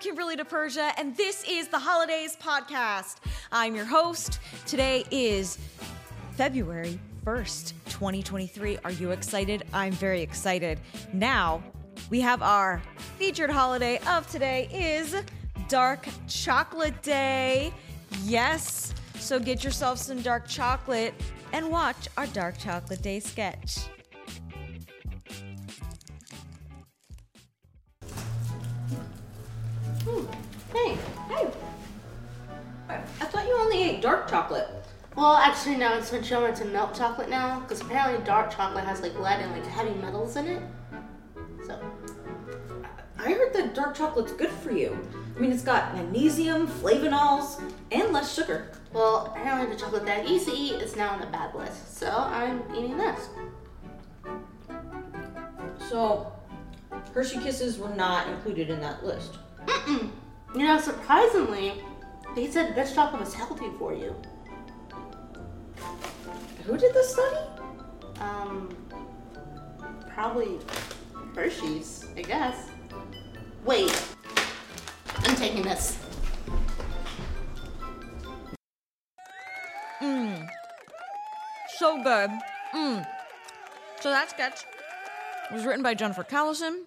Kimberly DiPersia, and this is the Holidays Podcast. I'm your host. Today is February 1st, 2023. Are you excited? I'm very excited. Now, we have our featured holiday of today is Dark Chocolate Day. Yes, so get yourself some dark chocolate and watch our Dark Chocolate Day sketch. Hey, Hey, I thought you only ate dark chocolate. well, actually, no, it's switched over to milk chocolate now because apparently dark chocolate has like lead and like heavy metals in it. So, I heard that dark chocolate's good for you. I mean, it's got magnesium, flavonols, and less sugar. well, apparently the chocolate that I used to eat is now on the bad list, so I'm eating this. So, Hershey Kisses were not included in that list. You know, surprisingly, they said this chocolate was healthy for you. Who did this study? Um, probably Hershey's, I guess. Wait, I'm taking this. Mmm, so good. Mm. So that sketch was written by Jennifer Kalison,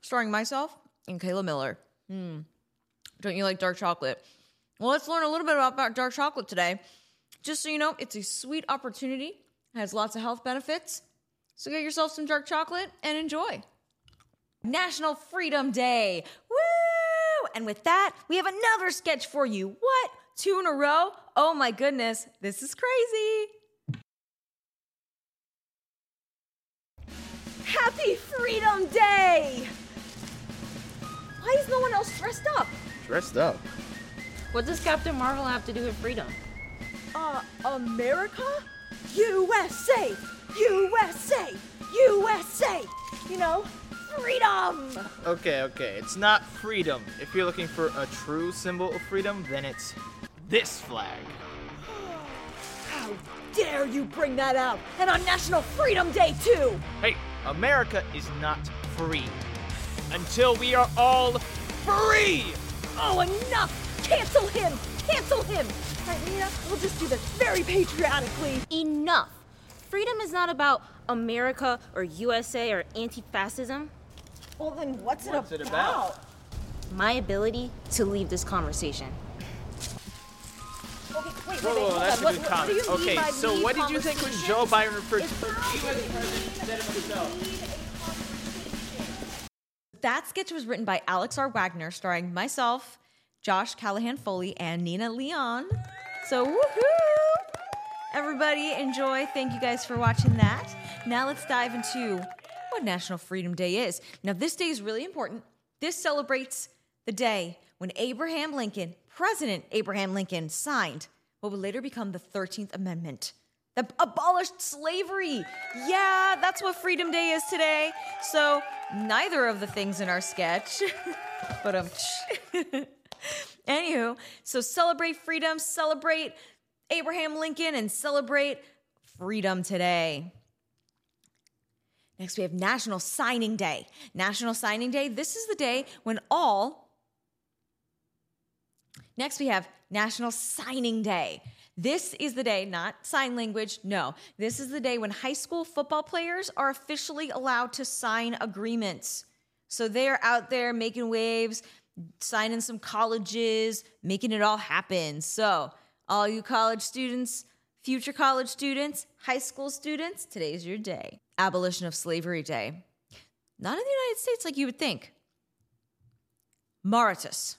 starring myself and Kayla Miller. Mm. Don't you like dark chocolate? Well, let's learn a little bit about dark chocolate today. Just so you know, it's a sweet opportunity. Has lots of health benefits. So get yourself some dark chocolate and enjoy. National Freedom Day. Woo! And with that, we have another sketch for you. What? Two in a row? Oh my goodness, this is crazy. Happy Freedom Day! Why is no one else dressed up? Dressed up. What does Captain Marvel have to do with freedom? Uh, America? USA! USA! USA! You know, freedom! Okay, okay. It's not freedom. If you're looking for a true symbol of freedom, then it's this flag. How dare you bring that out? And on National Freedom Day, too! Hey, America is not free until we are all free. Oh, enough! Cancel him! Cancel him! Right, Nina, we'll just do this very patriotically. Enough! Freedom is not about America or USA or anti fascism. Well, then what's, What's it about? My ability to leave this conversation. Okay, wait, wait, wait, whoa, hold that's on. a What- good what comment. do Okay, so what did you think when? Joe Biden referred to It's the U.S. president instead of himself? That sketch was written by Alex R. Wagner, starring myself, Josh Callahan Foley, and Neena Leon. So, woohoo! Everybody, enjoy. Thank you guys for watching that. Now, let's dive into what National Freedom Day is. Now, this day is really important. This celebrates the day when Abraham Lincoln, President Abraham Lincoln, signed what would later become the 13th Amendment that abolished slavery. Yeah, that's what Freedom Day is today. So, neither of the things in our sketch, but um, anywho, so celebrate freedom, celebrate Abraham Lincoln, and celebrate freedom today. Next, we have National Signing Day. National Signing Day, this is the day when all. Next, we have National Signing Day. This is the day, not sign language, no. This is the day when high school football players are officially allowed to sign agreements. So they're out there making waves, signing some colleges, making it all happen. So, all you college students, future college students, high school students, today's your day. Abolition of Slavery Day. Not in the United States like you would think. Mauritius.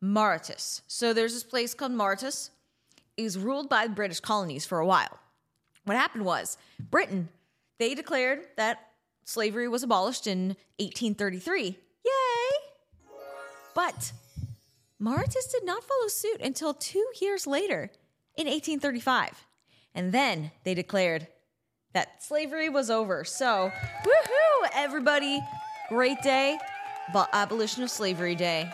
Mauritius. So there's this place called Mauritius. Was ruled by the British colonies for a while. What happened was Britain, they declared that slavery was abolished in 1833. Yay! But Mauritius did not follow suit until two years later in 1835. And then they declared that slavery was over. So, woohoo, everybody! Great day, abolition of slavery day.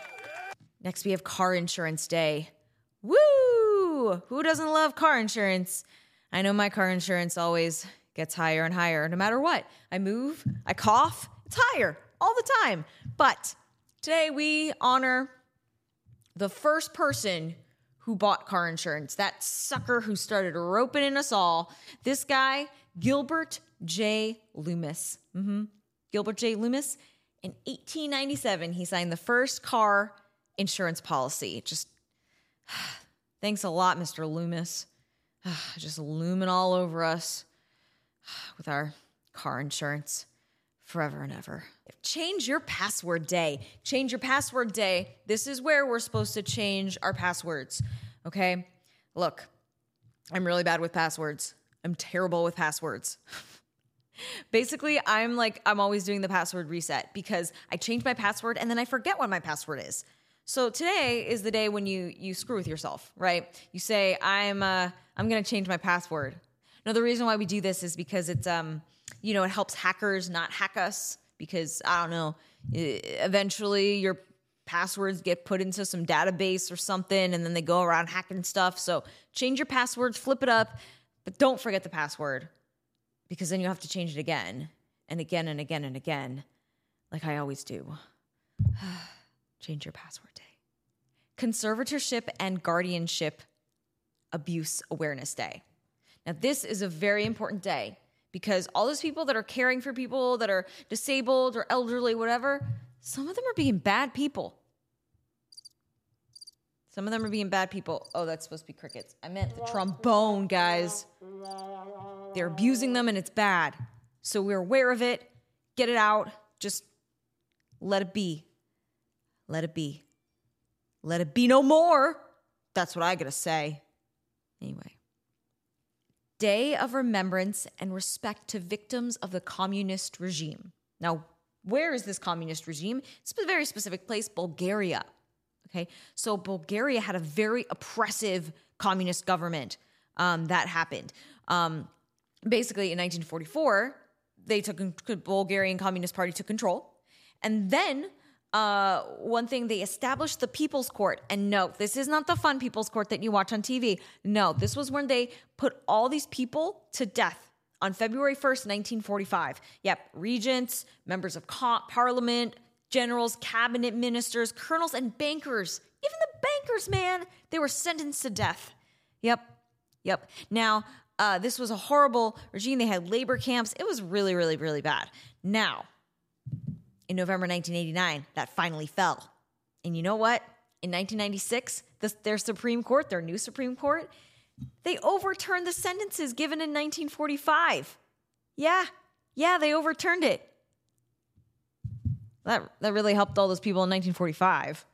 Next, we have car insurance day. Woo! Who doesn't love car insurance? I know my car insurance always gets higher and higher no matter what. I move, I cough, it's higher all the time. But Today we honor the first person who bought car insurance. That sucker who started roping in us all. This guy, Gilbert J. Loomis. hmm Gilbert J. Loomis. In 1897, he signed the first car insurance policy. Just thanks a lot, Mr. Loomis. Just looming all over us with our car insurance forever and ever. Change your password day. Change your password day. This is where we're supposed to change our passwords. Okay? Look, I'm really bad with passwords. I'm terrible with passwords. Basically, I'm like, I'm always doing the password reset because I change my password and then I forget what my password is. So today is the day when you you screw with yourself, right? You say, I'm uh, I'm gonna change my password. Now the reason why we do this is because it's um, you know, it helps hackers not hack us because I don't know, eventually your passwords get put into some database or something and then they go around hacking stuff. So change your passwords, flip it up, but don't forget the password because then you have to change it again and again and again and again, like I always do. change your password day. Conservatorship and guardianship abuse awareness day. Now, this is a very important day because all those people that are caring for people that are disabled or elderly, whatever, some of them are being bad people. Some of them are being bad people. Oh, that's supposed to be crickets. I meant the trombone, guys. They're abusing them and it's bad. So we're aware of it. Get it out. Just let it be. Let it be. Let it be no more. That's what I gotta say. Anyway. Day of Remembrance and Respect to Victims of the Communist Regime. Now, where is this communist regime? It's a very specific place, Bulgaria. Okay, so Bulgaria had a very oppressive communist government um, that happened. Um, basically, in 1944, they took the Bulgarian Communist Party took control, and then uh, one thing they established the People's Court. And no, this is not the fun People's Court that you watch on TV. No, this was when they put all these people to death on February 1st, 1945. Yep, regents, members of parliament, generals, cabinet ministers, colonels, and bankers. Even the bankers, man, they were sentenced to death. Yep, yep. Now, uh, this was a horrible regime. They had labor camps. It was really, really, really bad. Now, in November 1989, that finally fell. And you know what? In 1996, this, their Supreme Court, their new Supreme Court, they overturned the sentences given in 1945. Yeah, yeah, they overturned it. That, that really helped all those people in 1945.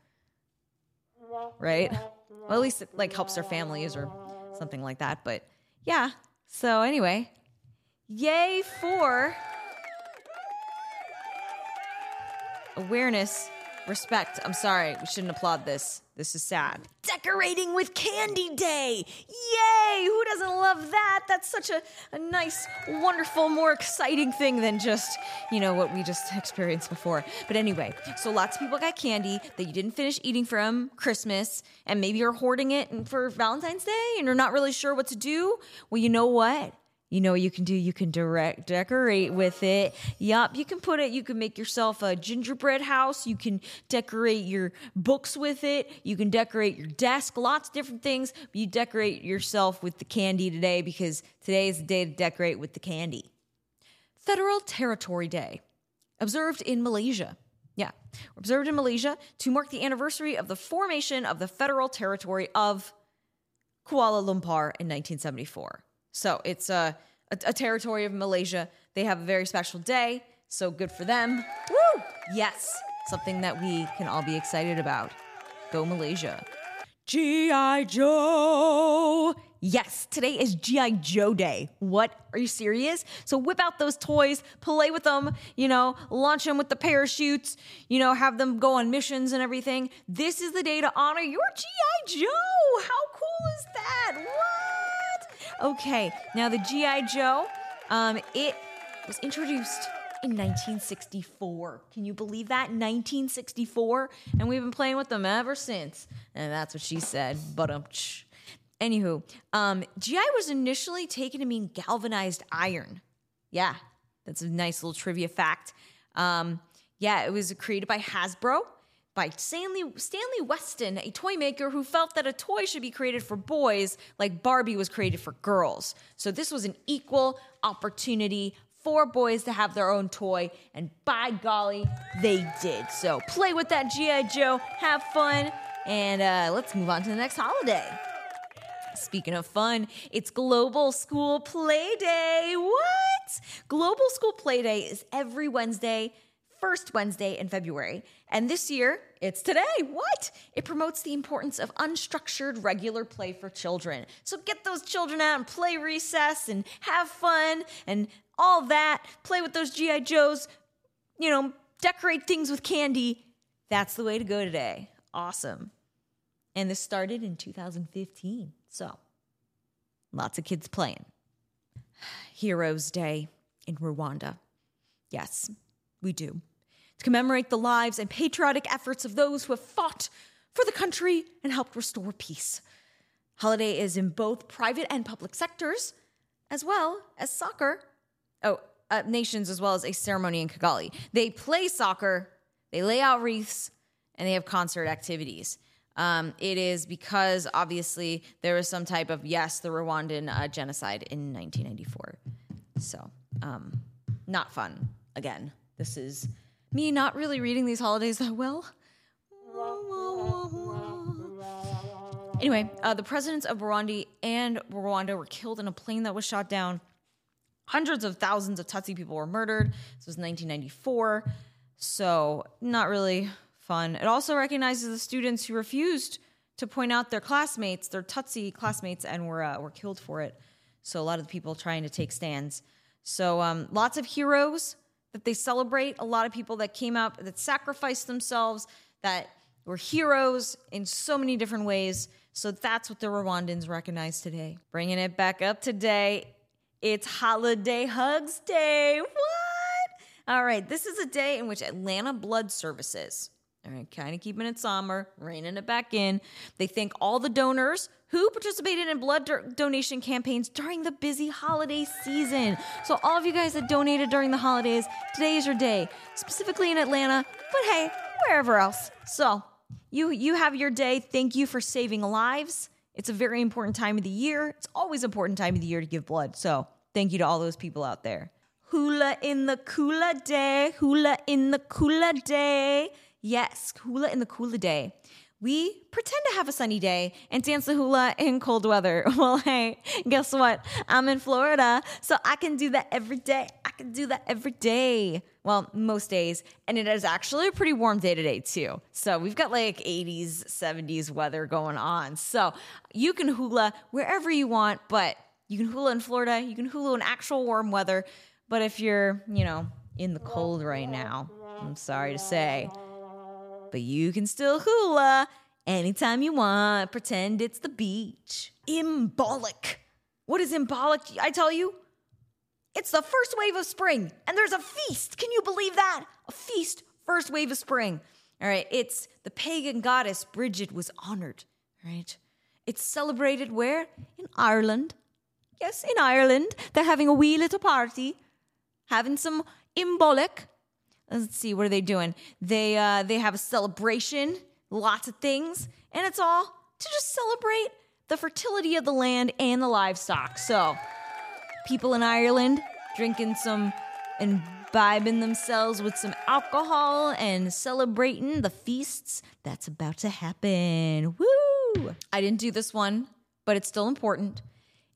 Right? Well, at least it like helps their families or something like that. But yeah. So anyway, yay for awareness, respect. I'm sorry, we shouldn't applaud this. This is sad. Decorating with Candy Day! Yay! Who doesn't love that? That's such a, a nice, wonderful, more exciting thing than just, you know, what we just experienced before. But anyway, so lots of people got candy that you didn't finish eating from Christmas, and maybe you're hoarding it for Valentine's Day and you're not really sure what to do. Well, you know what? You know what you can do? You can direct decorate with it. Yup, you can put it, you can make yourself a gingerbread house. You can decorate your books with it. You can decorate your desk, lots of different things. You decorate yourself with the candy today because today is the day to decorate with the candy. Federal Territory Day, observed in Malaysia. Yeah, observed in Malaysia to mark the anniversary of the formation of the Federal Territory of Kuala Lumpur in 1974. So it's a, a, a, territory of Malaysia. They have a very special day. So good for them. Woo! Yes, something that we can all be excited about. Go Malaysia. G.I. Joe! Yes, today is G.I. Joe Day. What? Are you serious? So whip out those toys, play with them, you know, launch them with the parachutes, you know, have them go on missions and everything. This is the day to honor your G.I. Joe! How cool is that? What? Okay, now the G.I. Joe, um, it was introduced in 1964. Can you believe that? 1964? And we've been playing with them ever since. And that's what she said. But um, anywho, um, GI was initially taken to mean galvanized iron. Yeah, that's a nice little trivia fact. Um, yeah, it was created by Hasbro. By Stanley, Stanley Weston, a toy maker who felt that a toy should be created for boys like Barbie was created for girls. So this was an equal opportunity for boys to have their own toy, and by golly, they did. So play with that G.I. Joe, have fun, and uh, let's move on to the next holiday. Speaking of fun, it's Global School Play Day. What? Global School Play Day is every Wednesday, first Wednesday in February. And this year, it's today. What? It promotes the importance of unstructured, regular play for children. So get those children out and play recess and have fun and all that. Play with those G.I. Joes, you know, decorate things with candy. That's the way to go today. Awesome. And this started in 2015. So, lots of kids playing. Heroes Day in Rwanda. Yes, we do. To commemorate the lives and patriotic efforts of those who have fought for the country and helped restore peace. Holiday is in both private and public sectors, as well as soccer. Oh, uh, nations, as well as a ceremony in Kigali. They play soccer, they lay out wreaths, and they have concert activities. Um, it is because obviously there was some type of yes, the Rwandan uh, genocide in 1994. So, um, not fun. Again, this is me not really reading these holidays that well. Anyway, uh, the presidents of Burundi and Rwanda were killed in a plane that was shot down. Hundreds of thousands of Tutsi people were murdered. This was 1994. So, not really fun. It also recognizes the students who refused to point out their classmates, their Tutsi classmates, and were uh, were killed for it. So a lot of the people trying to take stands. So um, lots of heroes that they celebrate. A lot of people that came out that sacrificed themselves, that were heroes in so many different ways. So that's what the Rwandans recognize today. Bringing it back up today, it's Holiday Hugs Day. What? All right, this is a day in which Atlanta Blood Services right, kind of keeping it somber, reining it back in. They thank all the donors who participated in blood do- donation campaigns during the busy holiday season. So, all of you guys that donated during the holidays, today is your day, specifically in Atlanta, but hey, wherever else. So, you you have your day. Thank you for saving lives. It's a very important time of the year. It's always important time of the year to give blood. So, thank you to all those people out there. Hula in the cooler day, hula in the cooler day. Yes, hula in the cooler day. We pretend to have a sunny day and dance the hula in cold weather. Well, hey, guess what? I'm in Florida, so I can do that every day. I can do that every day. Well, most days. And it is actually a pretty warm day today, too. So we've got like 80s, 70s weather going on. So you can hula wherever you want, but you can hula in Florida, you can hula in actual warm weather. But if you're, you know, in the cold right now, I'm sorry to say, but you can still hula anytime you want. Pretend it's the beach. Imbolic. What is imbolic? I tell you, it's the first wave of spring, and there's a feast. Can you believe that? A feast, first wave of spring. All right, it's the pagan goddess Bridget was honored, right? It's celebrated where? In Ireland. Yes, in Ireland. They're having a wee little party, having some imbolic. Let's see, what are they doing? They uh, they have a celebration, lots of things, and it's all to just celebrate the fertility of the land and the livestock. So, people in Ireland drinking some and imbibing themselves with some alcohol and celebrating the feasts that's about to happen. Woo! I didn't do this one, but it's still important.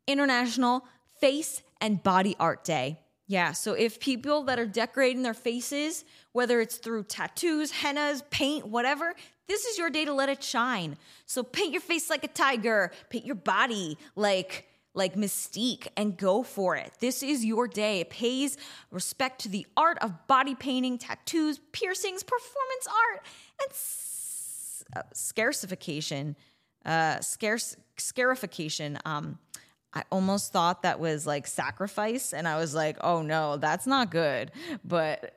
International Face and Body Art Day. Yeah, so if people that are decorating their faces, whether it's through tattoos, hennas, paint, whatever, this is your day to let it shine. So paint your face like a tiger, paint your body like like mystique and go for it. This is your day. It pays respect to the art of body painting, tattoos, piercings, performance art, and s- uh, scarcification. Uh, scarce scarification. Um, I almost thought that was like sacrifice, and I was like, oh no, that's not good. But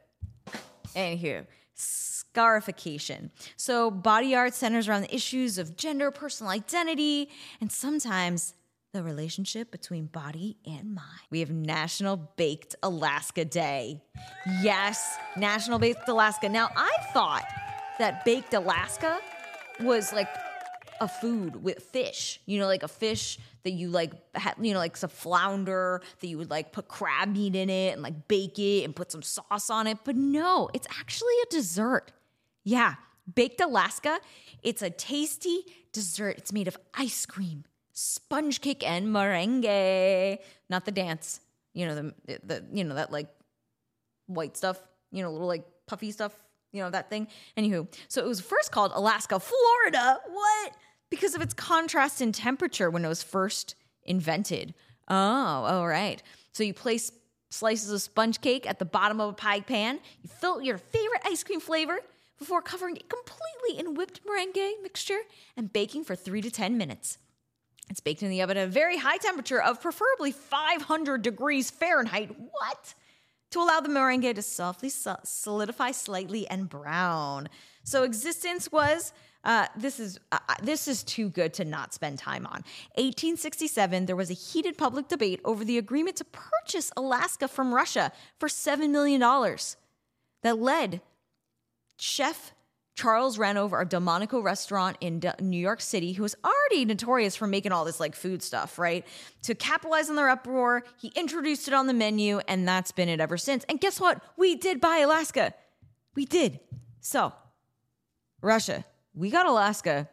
anywho, scarification. So, body art centers around the issues of gender, personal identity, and sometimes the relationship between body and mind. We have National Baked Alaska Day. Yes, National Baked Alaska. Now, I thought that baked Alaska was like a food with fish. You know, like a fish that you like, you know, like some flounder that you would like put crab meat in it and like bake it and put some sauce on it. But no, it's actually a dessert. Yeah, baked Alaska. It's a tasty dessert. It's made of ice cream, sponge cake, and meringue. Not the dance. You know the the you know that like white stuff. You know, little like puffy stuff. You know that thing. Anywho, so it was first called Alaska, Florida. What? Because of its contrast in temperature when it was first invented. Oh, all right. So you place slices of sponge cake at the bottom of a pie pan. You fill your favorite ice cream flavor before covering it completely in whipped meringue mixture and baking for three to 10 minutes. It's baked in the oven at a very high temperature of preferably 500 degrees Fahrenheit. What? To allow the meringue to softly solidify slightly and brown. So existence was uh, this is uh, uh, this is too good to not spend time on. 1867, there was a heated public debate over the agreement to purchase Alaska from Russia for seven million dollars. That led chef Charles Ranhofer of Delmonico Restaurant in D- New York City, who was already notorious for making all this like food stuff, right? To capitalize on the uproar, he introduced it on the menu, and that's been it ever since. And guess what? We did buy Alaska. We did. So, Russia, we got Alaska.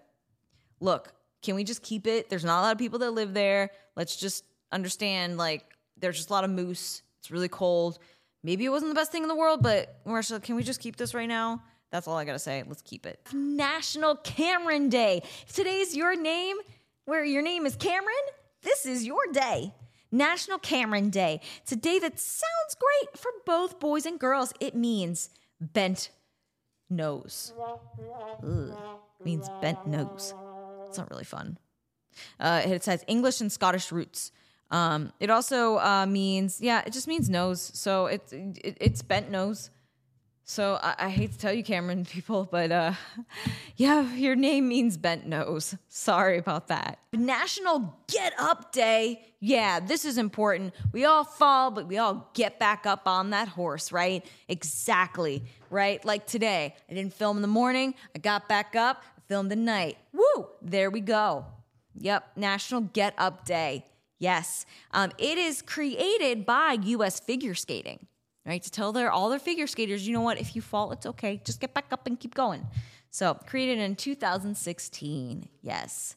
Look, can we just keep it? There's not a lot of people that live there. Let's just understand like there's just a lot of moose. It's really cold. Maybe it wasn't the best thing in the world, but Russia, can we just keep this right now? That's all I gotta say. Let's keep it. National Cameron Day. If today's your name, where your name is Cameron, this is your day. National Cameron Day. It's a day that sounds great for both boys and girls. It means bent nose. Ugh. Means bent nose. It's not really fun. Uh, it has English and Scottish roots. Um, it also uh, means, yeah, it just means nose. So it's it, it's bent nose. So I, I hate to tell you, Cameron people, but uh, yeah, your name means bent nose. Sorry about that. National Get Up Day. Yeah, this is important. We all fall, but we all get back up on that horse, right? Exactly, right? Like today, I didn't film in the morning. I got back up, I filmed the night. Woo! There we go. Yep, National Get Up Day. Yes, um, it is created by U.S. Figure Skating right? To tell their all their figure skaters, you know what? If you fall, it's okay. Just get back up and keep going. So created in 2016. Yes.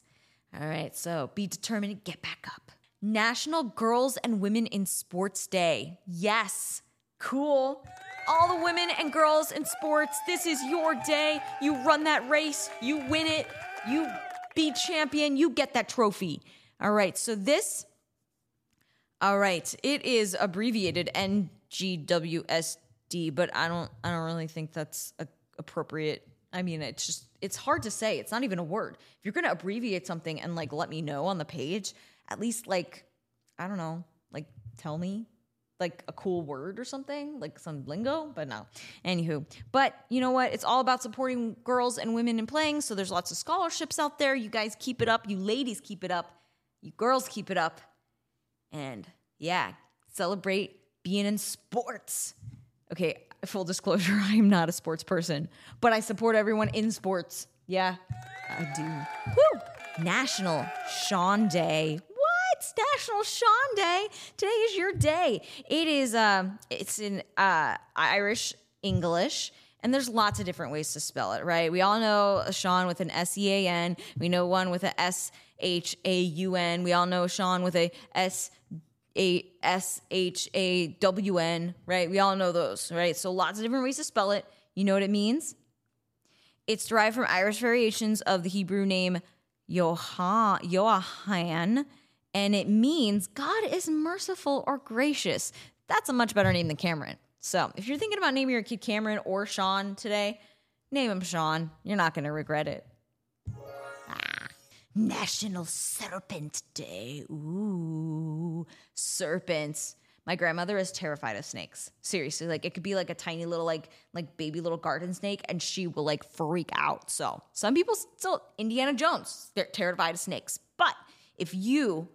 All right. So be determined get back up. National Girls and Women in Sports Day. Yes. Cool. All the women and girls in sports, this is your day. You run that race, you win it, you be champion, you get that trophy. All right. So this all right, it is abbreviated NGWSD, but I don't I don't really think that's a, appropriate. I mean, it's just it's hard to say. It's not even a word. If you're going to abbreviate something and like let me know on the page, at least like I don't know, like tell me like a cool word or something, like some lingo, but no. Anywho, but you know what? It's all about supporting girls and women in playing. So there's lots of scholarships out there. You guys keep it up. You ladies keep it up. You girls keep it up. And yeah, celebrate being in sports. Okay, full disclosure, I am not a sports person, but I support everyone in sports. Yeah, I do. Woo! National Sean Day. What? National Sean Day. Today is your day. It is um it's in uh Irish English. And there's lots of different ways to spell it, right? We all know Sean with an S E A N. We know one with a S H A U N. We all know Sean with a S A S H A W N, right? We all know those, right? So lots of different ways to spell it. You know what it means? It's derived from Irish variations of the Hebrew name Yohan, and it means God is merciful or gracious. That's a much better name than Cameron. So if you're thinking about naming your kid Cameron or Sean today, name him Sean. You're not going to regret it. National Serpent Day. Ooh, serpents. My grandmother is terrified of snakes. Seriously, like it could be like a tiny little like like baby little garden snake and she will like freak out. So, some people still Indiana Jones, they're terrified of snakes. But if you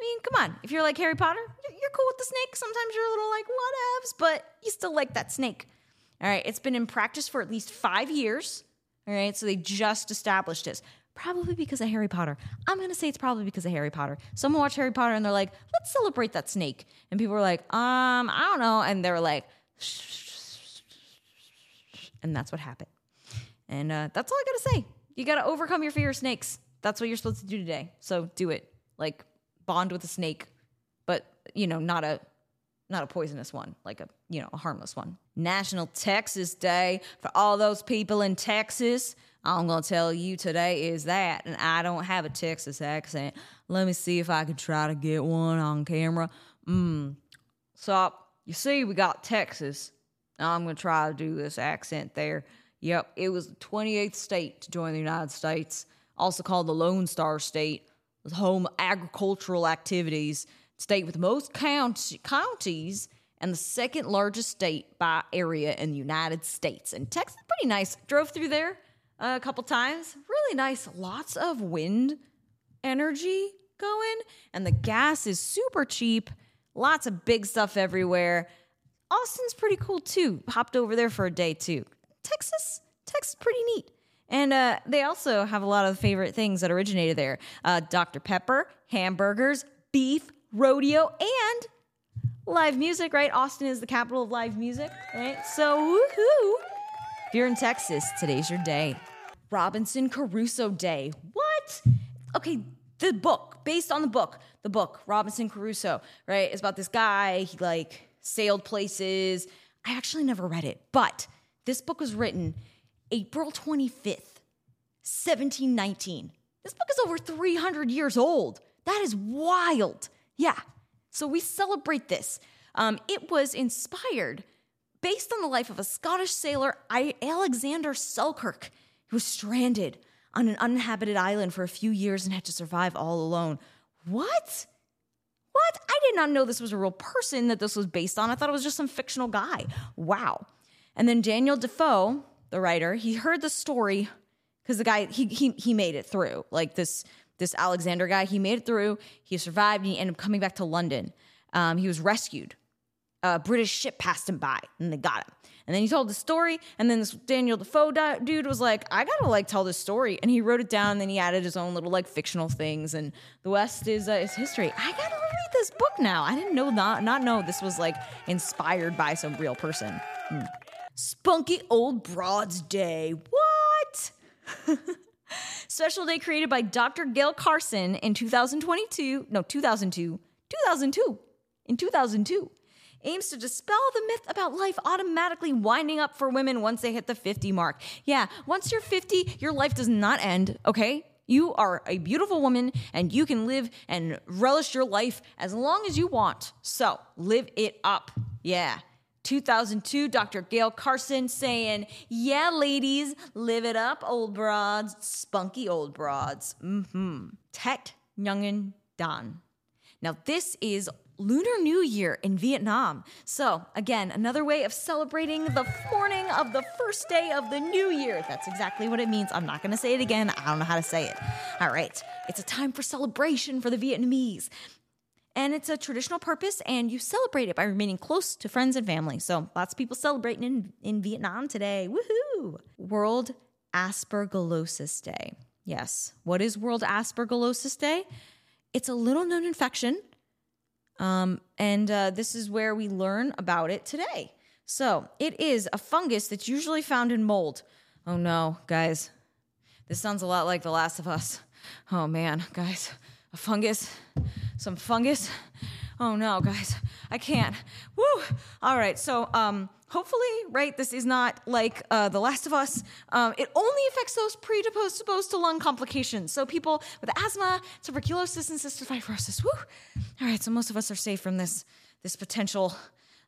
I mean, come on. If you're like Harry Potter, you're, cool with the snake. Sometimes you're a little like, whatevs, but you still like that snake. All right. It's been in practice for at least five years. All right, so they just established this. Probably because of Harry Potter. I'm gonna say it's probably because of Harry Potter. Someone watched Harry Potter and they're like, let's celebrate that snake. And people were like, um, I don't know. And they were like, and that's what happened. And uh, that's all I gotta say. You gotta overcome your fear of snakes. That's what you're supposed to do today. So do it. Like bond with a snake, but you know, not a not a poisonous one, like a you know, a harmless one. National Texas Day for all those people in Texas. I'm gonna tell you today is that, and I don't have a Texas accent. Let me see if I can try to get one on camera. Mm. So you see, we got Texas. I'm gonna try to do this accent there. Yep, it was the 28th state to join the United States, also called the Lone Star State, with home agricultural activities, state with most count- counties, and the second largest state by area in the United States. And Texas, pretty nice. Drove through there a couple times. Really nice. Lots of wind energy going, and the gas is super cheap. Lots of big stuff everywhere. Austin's pretty cool too. Hopped over there for a day too. Texas, Texas, pretty neat. And uh, they also have a lot of favorite things that originated there: uh, Dr. Pepper, hamburgers, beef, rodeo, and live music. Right? Austin is the capital of live music. Right? So woohoo! If you're in Texas, today's your day. Robinson Crusoe Day. What? Okay, the book, based on the book, the book, Robinson Crusoe, right? It's about this guy, he like sailed places. I actually never read it, but this book was written April 25th, 1719. This book is over 300 years old. That is wild. Yeah. So we celebrate this. Um, it was inspired based on the life of a Scottish sailor, Alexander Selkirk, who was stranded on an uninhabited island for a few years and had to survive all alone. What? What? I did not know this was a real person that this was based on. I thought it was just some fictional guy. Wow. And then Daniel Defoe, the writer, he heard the story because the guy he he he made it through. Like this this Alexander guy, he made it through. He survived. And he ended up coming back to London. Um, he was rescued. A British ship passed him by, and they got him. And then he told the story, and then this Daniel Defoe di- dude was like, "I gotta like tell this story," and he wrote it down. And then he added his own little like fictional things, and the West is uh, is history. I gotta read this book now. I didn't know not not know this was like inspired by some real person. Hmm. Spunky Old Broads Day. What? Special day created by Dr. Gail Carson in 2022. No, 2002. 2002. In 2002. Aims to dispel the myth about life automatically winding up for women once they hit the 50 mark. Yeah, once you're 50, your life does not end, okay? You are a beautiful woman and you can live and relish your life as long as you want. So live it up. Yeah. 2002, Dr. Gail Carson saying, Yeah, ladies, live it up, old broads, spunky old broads. Mm-hmm. Tet Nguyen Dan. Now, this is Lunar New Year in Vietnam. So, again, another way of celebrating the morning of the first day of the new year. That's exactly what it means. I'm not going to say it again. I don't know how to say it. All right. It's a time for celebration for the Vietnamese. And it's a traditional purpose, and you celebrate it by remaining close to friends and family. So, lots of people celebrating in, in Vietnam today. Woohoo! World Aspergillosis Day. Yes. What is World Aspergillosis Day? It's a little known infection um, and uh, this is where we learn about it today. So, it is a fungus that's usually found in mold. Oh no, guys. This sounds a lot like The Last of Us. Oh man, guys. A fungus. Some fungus. Oh no, guys. I can't. Woo! All right, so um, hopefully, right, this is not like uh, The Last of Us. Um, it only affects those predisposed to lung complications. So people with asthma, tuberculosis, and cystic fibrosis. Woo! All right, so most of us are safe from this this potential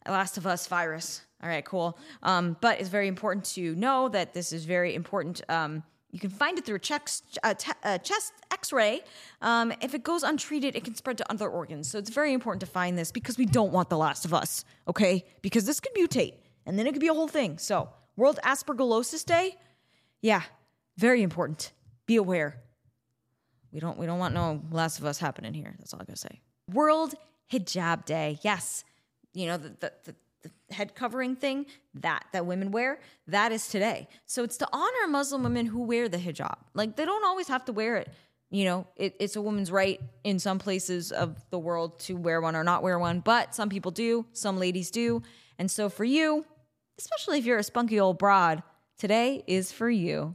Last of Us virus. All right, cool. Um, but it's very important to know that this is very important. Um, you can find it through a chest, uh, uh, chest X-ray. Um, if it goes untreated, it can spread to other organs. So it's very important to find this because we don't want the Last of Us. Okay, because this could mutate and then it could be a whole thing. So World Aspergillosis Day, yeah, very important. Be aware. We don't we don't want no Last of Us happening here. That's all I gotta say. World Hijab Day. Yes, you know the the, the, the head covering thing that that women wear, that is today. So it's to honor Muslim women who wear the hijab. Like they don't always have to wear it. You know, it, it's a woman's right in some places of the world to wear one or not wear one, but some people do, some ladies do. And so for you, especially if you're a spunky old broad, today is for you.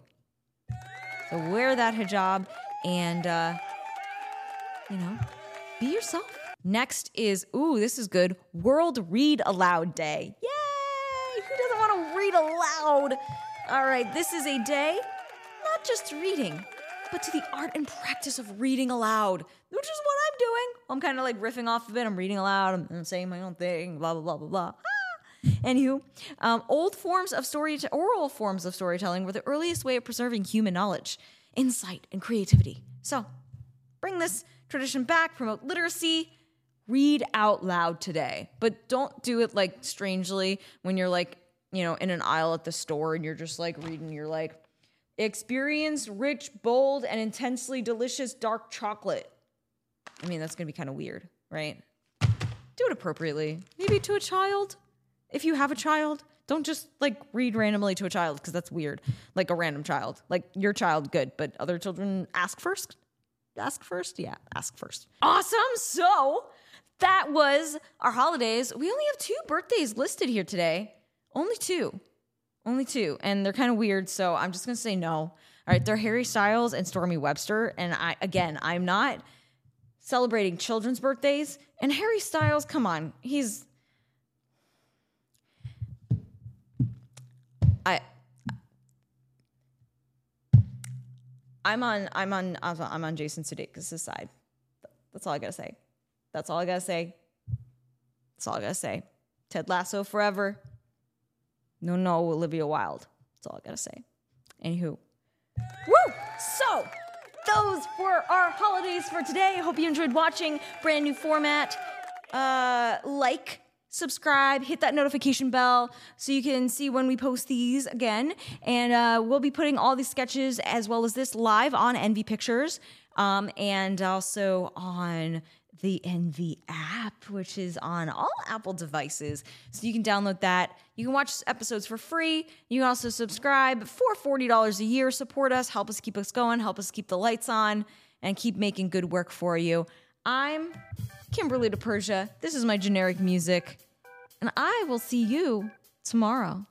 So wear that hijab and, uh, you know, be yourself. Next is, ooh, this is good World Read Aloud Day. Yay! Who doesn't want to read aloud? All right, this is a day not just reading, but to the art and practice of reading aloud, which is what I'm doing. I'm kind of like riffing off of it. I'm reading aloud, I'm, saying my own thing, blah, blah, blah, blah, blah. Ah. Anywho, um, old forms of story, oral forms of storytelling were the earliest way of preserving human knowledge, insight, and creativity. So, bring this tradition back, promote literacy, read out loud today. But don't do it like strangely when you're like, you know, in an aisle at the store and you're just like reading, you're like, experience rich, bold, and intensely delicious dark chocolate. I mean, that's gonna be kind of weird, right? Do it appropriately. Maybe to a child. If you have a child, don't just like read randomly to a child because that's weird. Like a random child. Like your child, good, but other children, ask first. Ask first? Yeah, ask first. Awesome. So that was our holidays. We only have two birthdays listed here today. Only two. Only two. And they're kind of weird, so I'm just gonna say no. All right, they're Harry Styles and Stormi Webster. And I again, I'm not celebrating children's birthdays. And Harry Styles, come on, he's I'm on I'm on I'm on Jason Sudeikis' side. That's all I gotta say. That's all I gotta say. That's all I gotta say. Ted Lasso forever. No, no, Olivia Wilde. That's all I gotta say. Anywho. Woo! So, those were our holidays for today. I hope you enjoyed watching. Brand new format. Uh, like, subscribe, hit that notification bell so you can see when we post these again. And uh, we'll be putting all these sketches as well as this live on Envy Pictures um, and also on the Envy app, which is on all Apple devices. So you can download that. You can watch episodes for free. You can also subscribe for $40 a year. Support us, help us keep us going, help us keep the lights on, and keep making good work for you. I'm Kimberly DiPersia. This is my generic music, and I will see you tomorrow.